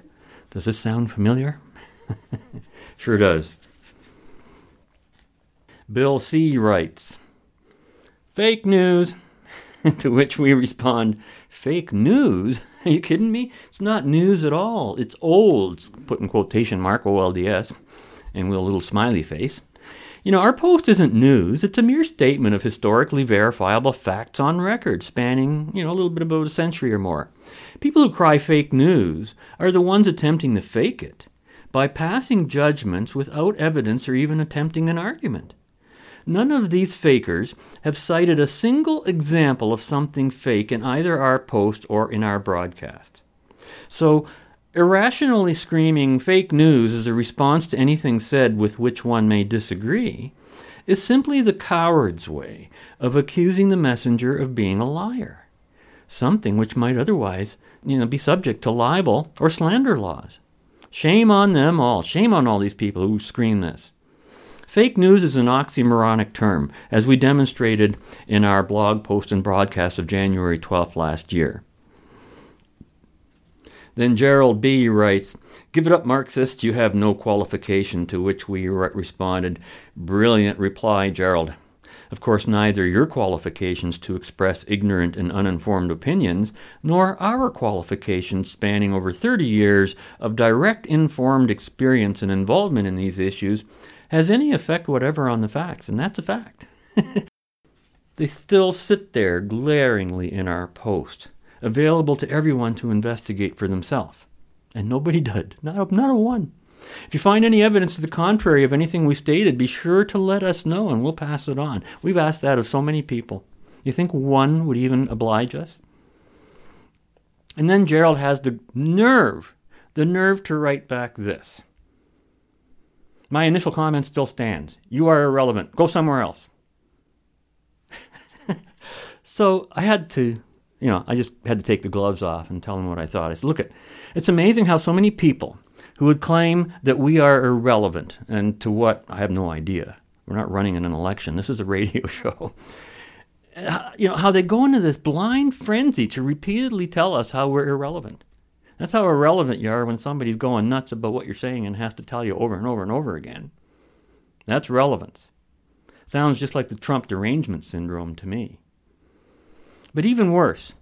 Does this sound familiar? sure does. Bill C. writes, Fake news. to which we respond, Fake news? Are you kidding me? It's not news at all. It's old. Put in quotation mark, OLDS, and with a little smiley face. You know, our post isn't news. It's a mere statement of historically verifiable facts on record, spanning, you know, a little bit about a century or more. People who cry fake news are the ones attempting to fake it by passing judgments without evidence or even attempting an argument. None of these fakers have cited a single example of something fake in either our post or in our broadcast. So, irrationally screaming fake news as a response to anything said with which one may disagree is simply the coward's way of accusing the messenger of being a liar, something which might otherwise, you know, be subject to libel or slander laws. Shame on them all. Shame on all these people who scream this. Fake news is an oxymoronic term, as we demonstrated in our blog post and broadcast of January 12th last year. Then Gerald B. writes, Give it up, Marxist, you have no qualification, to which we re- responded, Brilliant reply, Gerald. Of course, neither your qualifications to express ignorant and uninformed opinions, nor our qualifications spanning over 30 years of direct informed experience and involvement in these issues has any effect whatever on the facts, and that's a fact. they still sit there glaringly in our post, available to everyone to investigate for themselves. And nobody did, not a, not a one. If you find any evidence to the contrary of anything we stated, be sure to let us know and we'll pass it on. We've asked that of so many people. You think one would even oblige us? And then Gerald has the nerve, the nerve to write back this. My initial comment still stands. You are irrelevant. Go somewhere else. so I had to, you know, I just had to take the gloves off and tell them what I thought. I said, look, it, it's amazing how so many people who would claim that we are irrelevant and to what, I have no idea. We're not running in an election. This is a radio show. You know, how they go into this blind frenzy to repeatedly tell us how we're irrelevant. That's how irrelevant you are when somebody's going nuts about what you're saying and has to tell you over and over and over again. That's relevance. Sounds just like the Trump derangement syndrome to me. But even worse,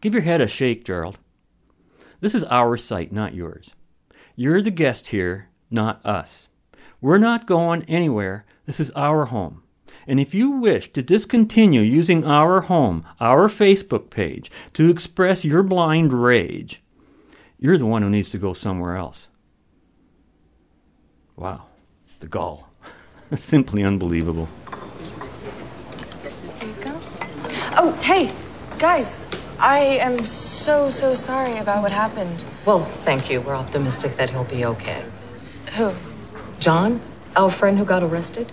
give your head a shake, Gerald. This is our site, not yours. You're the guest here, not us. We're not going anywhere. This is our home. And if you wish to discontinue using our home, our Facebook page, to express your blind rage, you're the one who needs to go somewhere else. Wow, the gall. Simply unbelievable. Oh, hey, guys. I am so, so sorry about what happened. Well, thank you. We're optimistic that he'll be okay. Who? John, our friend who got arrested?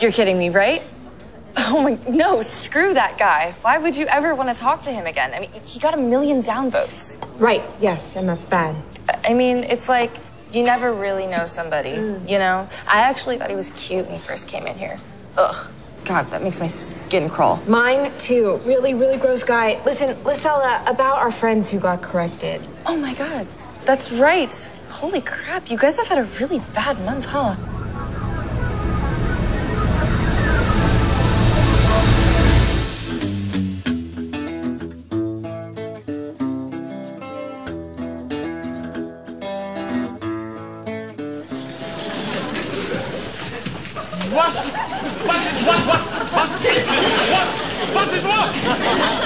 You're kidding me, right? Oh my, no, screw that guy. Why would you ever want to talk to him again? I mean, he got a million downvotes. Right, yes, and that's bad. I mean, it's like you never really know somebody, mm. you know? I actually thought he was cute when he first came in here. Ugh. God, that makes my skin crawl. Mine too. Really, really gross guy. Listen, Lysella, about our friends who got corrected. Oh my God, that's right. Holy crap, you guys have had a really bad month, huh? Was is what?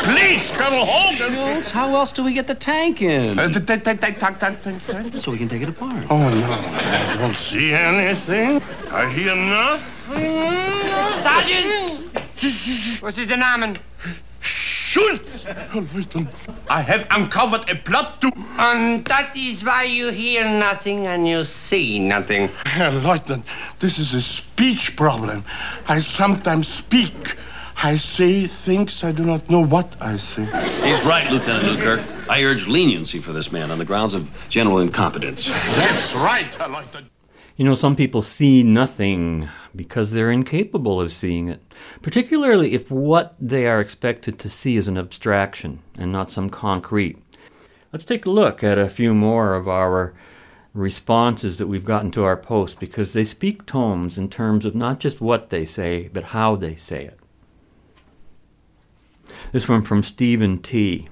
Please, Colonel Hogan. Schultz, how else do we get the tank in? Uh, tank, tank, tank, tank, tank, tank, tank. So we can take it apart. Oh, no. I don't see anything. I hear nothing. Sergeant! What's ist der Name? Schultz! Oh, Leutnant, I have uncovered a plot to... And that is why you hear nothing and you see nothing. Herr Leutnant, this is a speech problem. I sometimes speak. I say things I do not know what I say. He's right, Lieutenant Newkirk. I urge leniency for this man on the grounds of general incompetence. That's right, Herr Leutnant. You know, some people see nothing because they're incapable of seeing it, particularly if what they are expected to see is an abstraction and not some concrete. Let's take a look at a few more of our responses that we've gotten to our post because they speak tomes in terms of not just what they say, but how they say it. This one from Stephen T.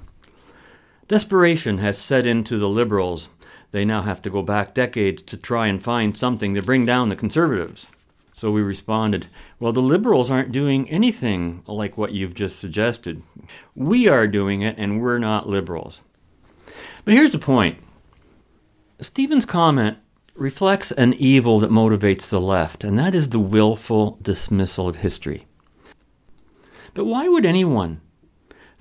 Desperation has set into the liberals. They now have to go back decades to try and find something to bring down the conservatives. So we responded, Well, the liberals aren't doing anything like what you've just suggested. We are doing it, and we're not liberals. But here's the point Stephen's comment reflects an evil that motivates the left, and that is the willful dismissal of history. But why would anyone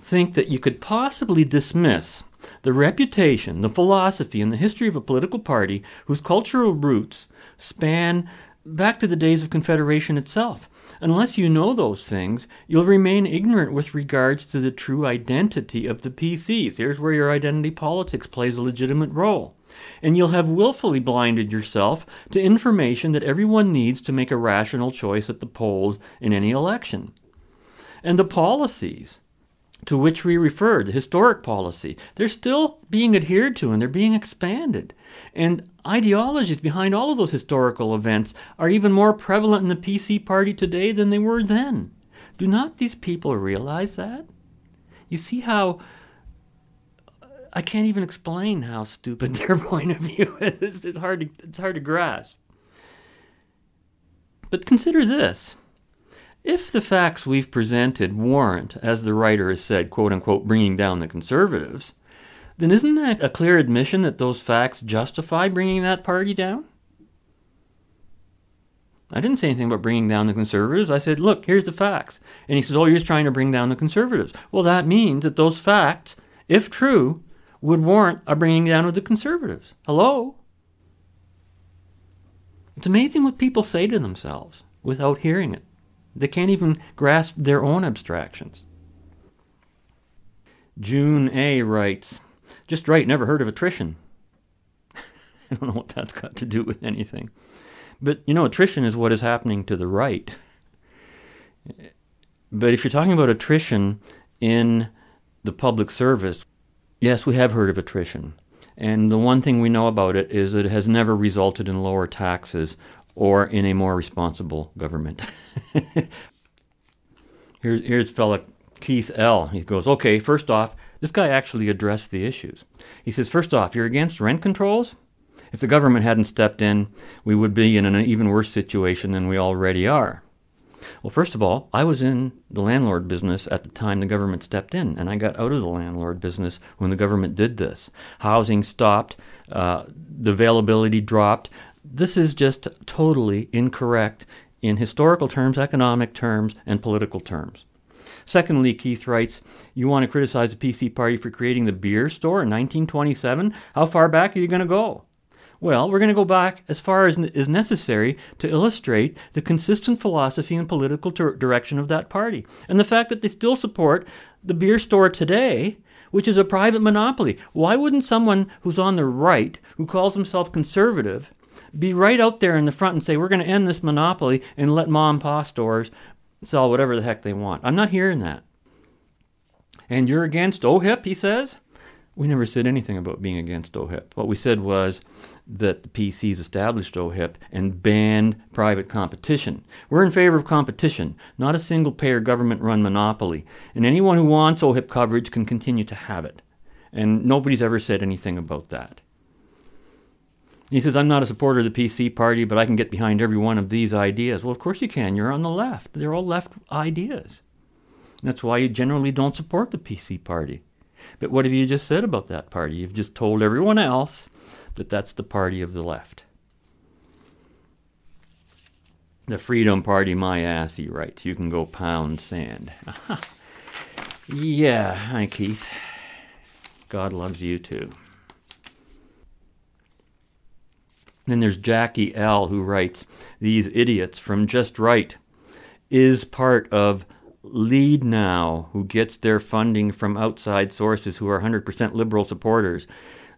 think that you could possibly dismiss the reputation, the philosophy, and the history of a political party whose cultural roots span back to the days of Confederation itself. Unless you know those things, you'll remain ignorant with regards to the true identity of the PCs. Here's where your identity politics plays a legitimate role. And you'll have willfully blinded yourself to information that everyone needs to make a rational choice at the polls in any election. And the policies to which we refer, the historic policy, they're still being adhered to and they're being expanded. And ideologies behind all of those historical events are even more prevalent in the PC party today than they were then. Do not these people realize that? You see how I can't even explain how stupid their point of view is. It's hard to, it's hard to grasp. But consider this. If the facts we've presented warrant, as the writer has said, quote unquote, bringing down the conservatives, then isn't that a clear admission that those facts justify bringing that party down? I didn't say anything about bringing down the conservatives. I said, look, here's the facts. And he says, oh, you're just trying to bring down the conservatives. Well, that means that those facts, if true, would warrant a bringing down of the conservatives. Hello? It's amazing what people say to themselves without hearing it. They can't even grasp their own abstractions. June A writes, just right, never heard of attrition. I don't know what that's got to do with anything. But, you know, attrition is what is happening to the right. But if you're talking about attrition in the public service, yes, we have heard of attrition. And the one thing we know about it is that it has never resulted in lower taxes or in a more responsible government. Here, here's fella Keith L. He goes, okay, first off, this guy actually addressed the issues. He says, first off, you're against rent controls? If the government hadn't stepped in, we would be in an even worse situation than we already are. Well, first of all, I was in the landlord business at the time the government stepped in, and I got out of the landlord business when the government did this. Housing stopped, uh, the availability dropped. This is just totally incorrect in historical terms, economic terms, and political terms. Secondly, Keith writes, You want to criticize the PC Party for creating the beer store in 1927? How far back are you going to go? Well, we're going to go back as far as is necessary to illustrate the consistent philosophy and political ter- direction of that party. And the fact that they still support the beer store today, which is a private monopoly. Why wouldn't someone who's on the right, who calls himself conservative, be right out there in the front and say, we're going to end this monopoly and let mom and pop stores sell whatever the heck they want? I'm not hearing that. And you're against OHIP, he says? We never said anything about being against OHIP. What we said was that the PCs established OHIP and banned private competition. We're in favor of competition, not a single payer government run monopoly. And anyone who wants OHIP coverage can continue to have it. And nobody's ever said anything about that. He says, I'm not a supporter of the PC party, but I can get behind every one of these ideas. Well, of course you can. You're on the left. They're all left ideas. That's why you generally don't support the PC party. But what have you just said about that party? You've just told everyone else that that's the party of the left. The Freedom Party, my ass, he writes. You can go pound sand. yeah, hi, Keith. God loves you too. Then there's Jackie L., who writes, These idiots from Just Right is part of Lead Now, who gets their funding from outside sources who are 100% liberal supporters.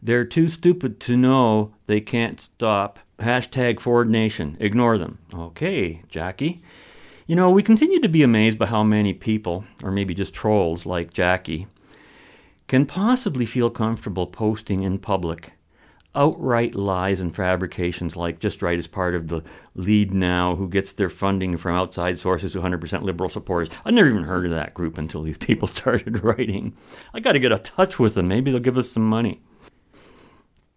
They're too stupid to know they can't stop. Hashtag Ford Nation. Ignore them. Okay, Jackie. You know, we continue to be amazed by how many people, or maybe just trolls like Jackie, can possibly feel comfortable posting in public outright lies and fabrications like Just Right is part of the Lead Now, who gets their funding from outside sources, 100% liberal supporters. I never even heard of that group until these people started writing. I got to get a touch with them. Maybe they'll give us some money.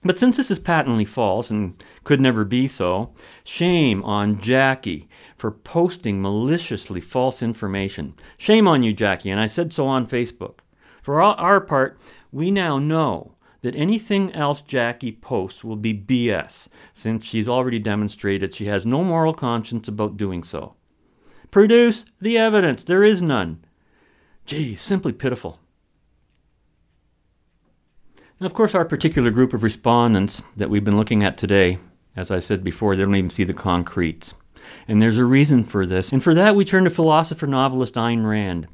But since this is patently false and could never be so, shame on Jackie for posting maliciously false information. Shame on you, Jackie, and I said so on Facebook. For our part, we now know that anything else Jackie posts will be BS, since she's already demonstrated she has no moral conscience about doing so. Produce the evidence. There is none. Gee, simply pitiful. And of course, our particular group of respondents that we've been looking at today, as I said before, they don't even see the concretes. And there's a reason for this. And for that, we turn to philosopher novelist Ayn Rand,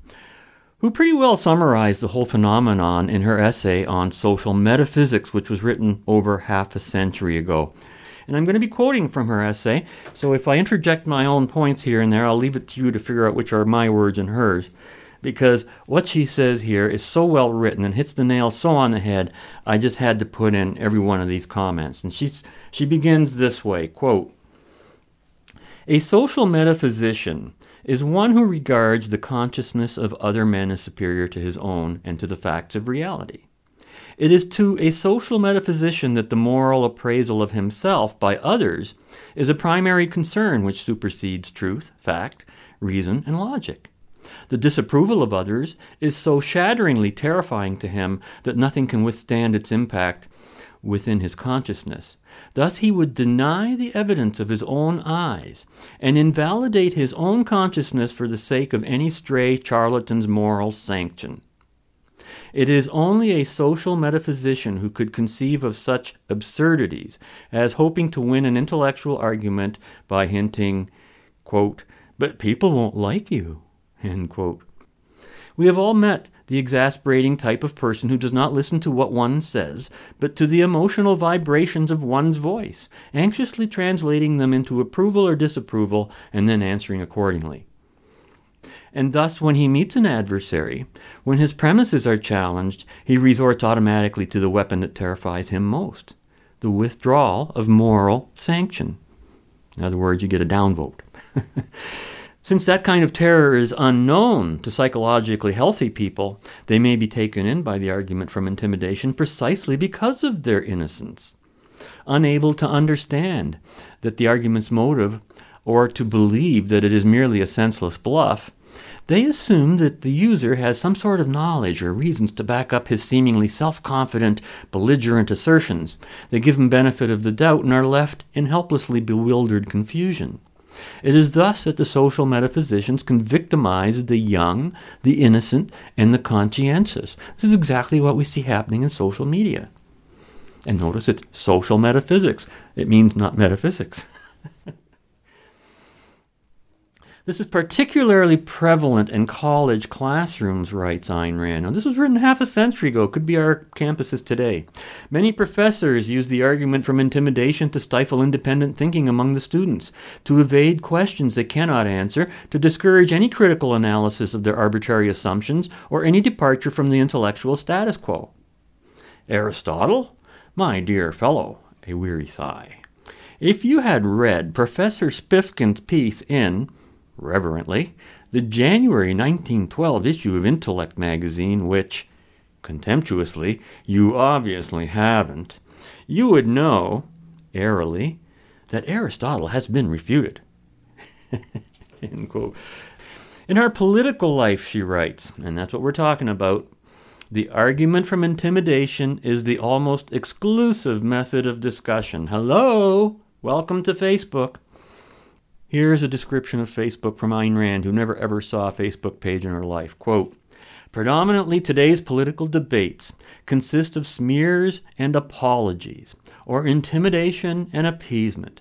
who pretty well summarized the whole phenomenon in her essay on social metaphysics, which was written over half a century ago. And I'm going to be quoting from her essay, so if I interject my own points here and there, I'll leave it to you to figure out which are my words and hers. Because what she says here is so well written and hits the nail so on the head, I just had to put in every one of these comments. And she's, she begins this way quote, A social metaphysician is one who regards the consciousness of other men as superior to his own and to the facts of reality. It is to a social metaphysician that the moral appraisal of himself by others is a primary concern which supersedes truth, fact, reason, and logic. The disapproval of others is so shatteringly terrifying to him that nothing can withstand its impact within his consciousness. Thus he would deny the evidence of his own eyes and invalidate his own consciousness for the sake of any stray charlatan's moral sanction. It is only a social metaphysician who could conceive of such absurdities as hoping to win an intellectual argument by hinting, quote, but people won't like you. We have all met the exasperating type of person who does not listen to what one says, but to the emotional vibrations of one's voice, anxiously translating them into approval or disapproval, and then answering accordingly. And thus, when he meets an adversary, when his premises are challenged, he resorts automatically to the weapon that terrifies him most the withdrawal of moral sanction. In other words, you get a downvote. Since that kind of terror is unknown to psychologically healthy people, they may be taken in by the argument from intimidation precisely because of their innocence. Unable to understand that the argument's motive, or to believe that it is merely a senseless bluff, they assume that the user has some sort of knowledge or reasons to back up his seemingly self confident, belligerent assertions. They give him benefit of the doubt and are left in helplessly bewildered confusion. It is thus that the social metaphysicians can victimize the young, the innocent, and the conscientious. This is exactly what we see happening in social media. And notice it's social metaphysics. It means not metaphysics. This is particularly prevalent in college classrooms, writes Ayn Rand. Now, this was written half a century ago, could be our campuses today. Many professors use the argument from intimidation to stifle independent thinking among the students, to evade questions they cannot answer, to discourage any critical analysis of their arbitrary assumptions, or any departure from the intellectual status quo. Aristotle? My dear fellow, a weary sigh. If you had read Professor Spiffkin's piece in reverently, the January 1912 issue of Intellect magazine, which, contemptuously, you obviously haven't, you would know, airily, that Aristotle has been refuted. In our political life, she writes, and that's what we're talking about, the argument from intimidation is the almost exclusive method of discussion. Hello! Welcome to Facebook. Here's a description of Facebook from Ayn Rand, who never ever saw a Facebook page in her life. Quote, Predominantly today's political debates consist of smears and apologies, or intimidation and appeasement.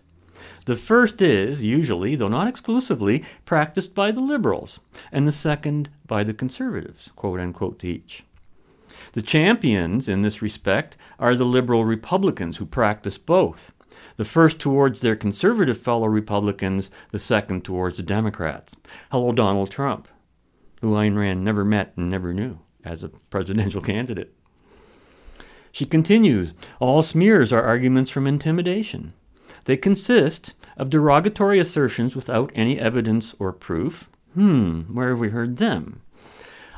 The first is, usually, though not exclusively, practiced by the liberals, and the second by the conservatives, quote unquote, to each. The champions in this respect are the liberal Republicans who practice both the first towards their conservative fellow Republicans, the second towards the Democrats. Hello, Donald Trump, who Ayn Rand never met and never knew as a presidential candidate. She continues All smears are arguments from intimidation. They consist of derogatory assertions without any evidence or proof. Hmm, where have we heard them?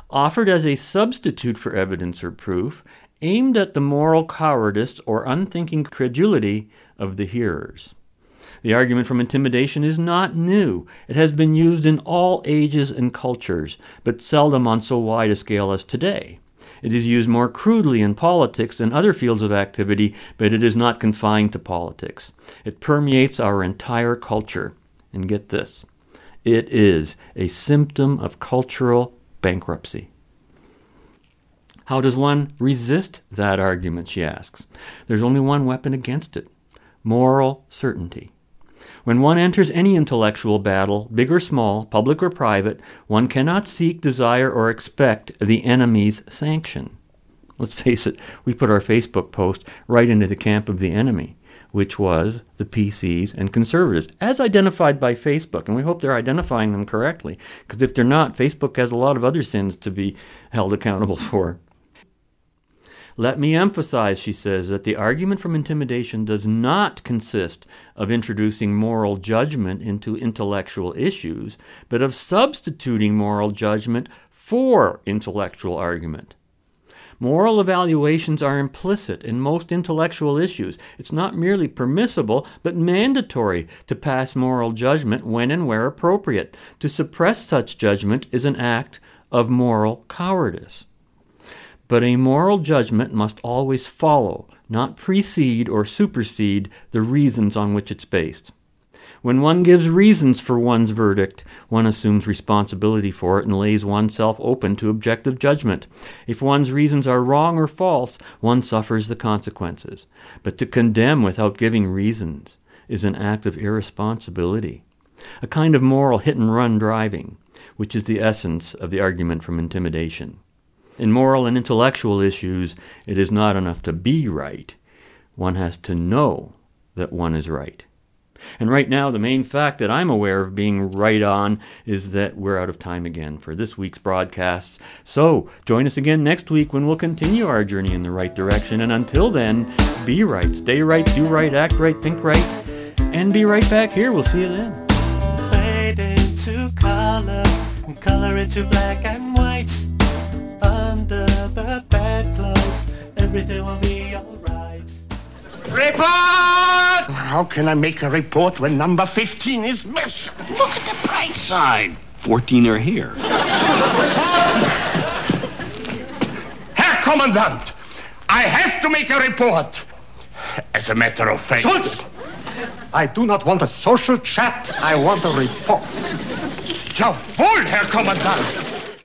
Offered as a substitute for evidence or proof, aimed at the moral cowardice or unthinking credulity of the hearers. The argument from intimidation is not new. It has been used in all ages and cultures, but seldom on so wide a scale as today. It is used more crudely in politics than other fields of activity, but it is not confined to politics. It permeates our entire culture. And get this it is a symptom of cultural bankruptcy. How does one resist that argument, she asks. There's only one weapon against it moral certainty. When one enters any intellectual battle, big or small, public or private, one cannot seek, desire, or expect the enemy's sanction. Let's face it, we put our Facebook post right into the camp of the enemy, which was the PCs and conservatives, as identified by Facebook. And we hope they're identifying them correctly, because if they're not, Facebook has a lot of other sins to be held accountable for. Let me emphasize, she says, that the argument from intimidation does not consist of introducing moral judgment into intellectual issues, but of substituting moral judgment for intellectual argument. Moral evaluations are implicit in most intellectual issues. It's not merely permissible, but mandatory to pass moral judgment when and where appropriate. To suppress such judgment is an act of moral cowardice. But a moral judgment must always follow, not precede or supersede, the reasons on which it's based. When one gives reasons for one's verdict, one assumes responsibility for it and lays oneself open to objective judgment. If one's reasons are wrong or false, one suffers the consequences. But to condemn without giving reasons is an act of irresponsibility, a kind of moral hit and run driving, which is the essence of the argument from intimidation. In moral and intellectual issues, it is not enough to be right. One has to know that one is right. And right now, the main fact that I'm aware of being right on is that we're out of time again for this week's broadcasts. So join us again next week when we'll continue our journey in the right direction. And until then, be right, stay right, do right, act right, think right, and be right back here. We'll see you then. Fade into color, color into black and white. Under the bedclothes, everything will be alright. Report! How can I make a report when number 15 is missed? Look at the bright side. 14 are here. Herr Commandant, I have to make a report. As a matter of fact. Schultz! I do not want a social chat. I want a report. Jawohl, Herr Kommandant.